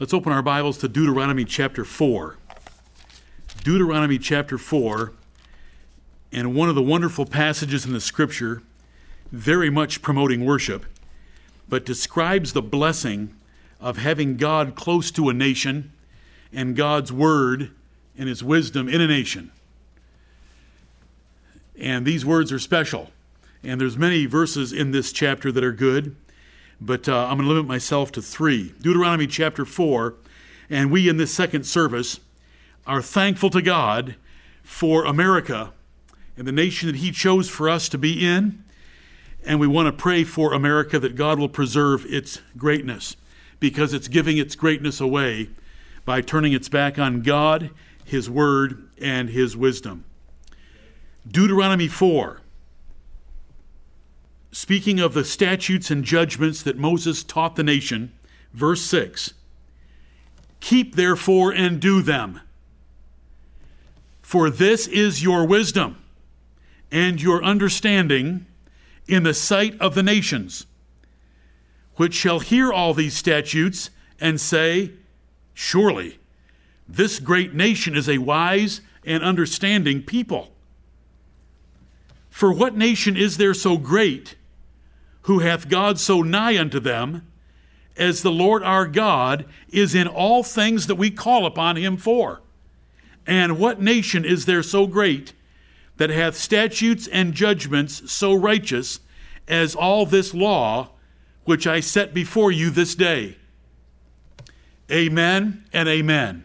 Let's open our Bibles to Deuteronomy chapter 4. Deuteronomy chapter 4, and one of the wonderful passages in the scripture, very much promoting worship, but describes the blessing of having God close to a nation and God's word and his wisdom in a nation. And these words are special. And there's many verses in this chapter that are good but uh, I'm going to limit myself to three. Deuteronomy chapter 4, and we in this second service are thankful to God for America and the nation that He chose for us to be in. And we want to pray for America that God will preserve its greatness because it's giving its greatness away by turning its back on God, His Word, and His wisdom. Deuteronomy 4 speaking of the statutes and judgments that Moses taught the nation, verse 6 Keep therefore and do them, for this is your wisdom and your understanding in the sight of the nations, which shall hear all these statutes and say, Surely this great nation is a wise and understanding people. For what nation is there so great? Who hath God so nigh unto them, as the Lord our God is in all things that we call upon him for. And what nation is there so great that hath statutes and judgments so righteous as all this law which I set before you this day? Amen and amen.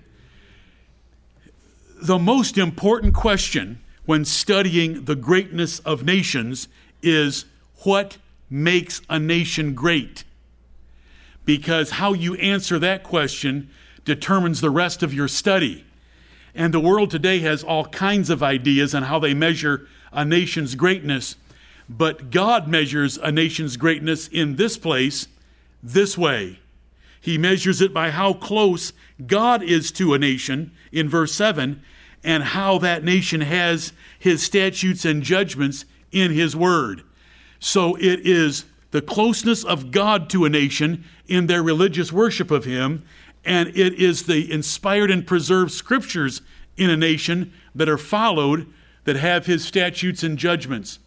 The most important question when studying the greatness of nations is what makes a nation great? Because how you answer that question determines the rest of your study. And the world today has all kinds of ideas on how they measure a nation's greatness, but God measures a nation's greatness in this place this way. He measures it by how close God is to a nation in verse 7 and how that nation has his statutes and judgments in his word. So it is the closeness of God to a nation in their religious worship of Him, and it is the inspired and preserved scriptures in a nation that are followed that have His statutes and judgments.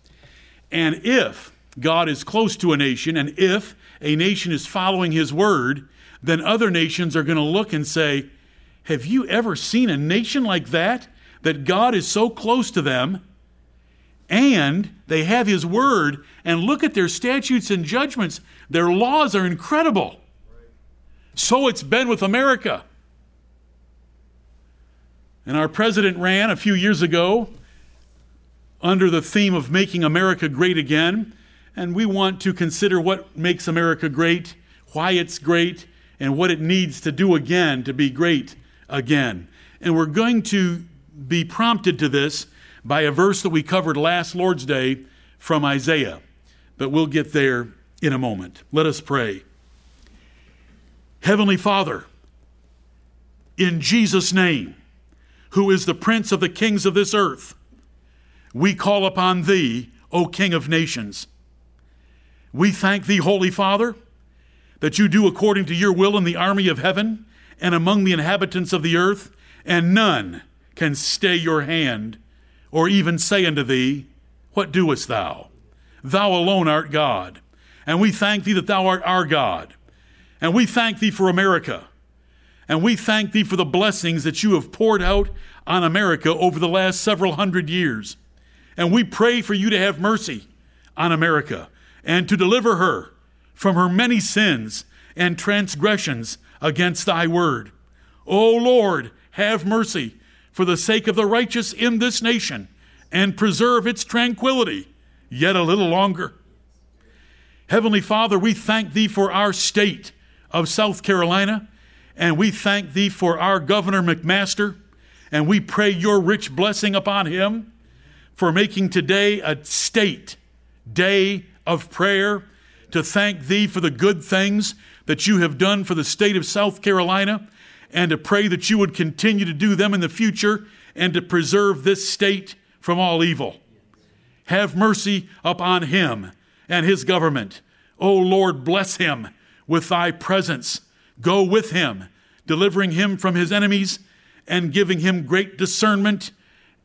And if God is close to a nation, and if a nation is following His word, then other nations are going to look and say, Have you ever seen a nation like that? That God is so close to them and they have his word and look at their statutes and judgments. Their laws are incredible. So it's been with America. And our president ran a few years ago under the theme of making America great again. And we want to consider what makes America great, why it's great, and what it needs to do again to be great again. And we're going to be prompted to this by a verse that we covered last Lord's Day from Isaiah. But we'll get there in a moment. Let us pray. Heavenly Father, in Jesus' name, who is the Prince of the kings of this earth, we call upon Thee, O King of nations. We thank Thee, Holy Father, that you do according to your will in the army of heaven and among the inhabitants of the earth, and none can stay your hand or even say unto thee, What doest thou? Thou alone art God. And we thank thee that thou art our God. And we thank thee for America. And we thank thee for the blessings that you have poured out on America over the last several hundred years. And we pray for you to have mercy on America and to deliver her from her many sins and transgressions against thy word. O Lord, have mercy for the sake of the righteous in this nation and preserve its tranquility yet a little longer. Heavenly Father, we thank Thee for our state of South Carolina, and we thank Thee for our Governor McMaster, and we pray Your rich blessing upon him for making today a state day of prayer to thank Thee for the good things that You have done for the state of South Carolina and to pray that you would continue to do them in the future and to preserve this state from all evil. Have mercy upon him and his government. O Lord, bless him with thy presence. Go with him delivering him from his enemies and giving him great discernment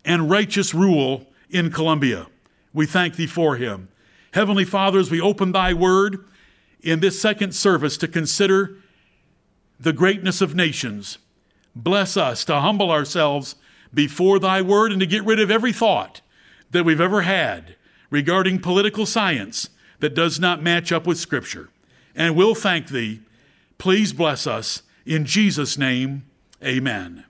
and righteous rule in Columbia. We thank thee for him. Heavenly Father, as we open thy word in this second service to consider the greatness of nations, bless us to humble ourselves before thy word and to get rid of every thought that we've ever had regarding political science that does not match up with Scripture. And we'll thank thee. Please bless us. In Jesus' name, amen.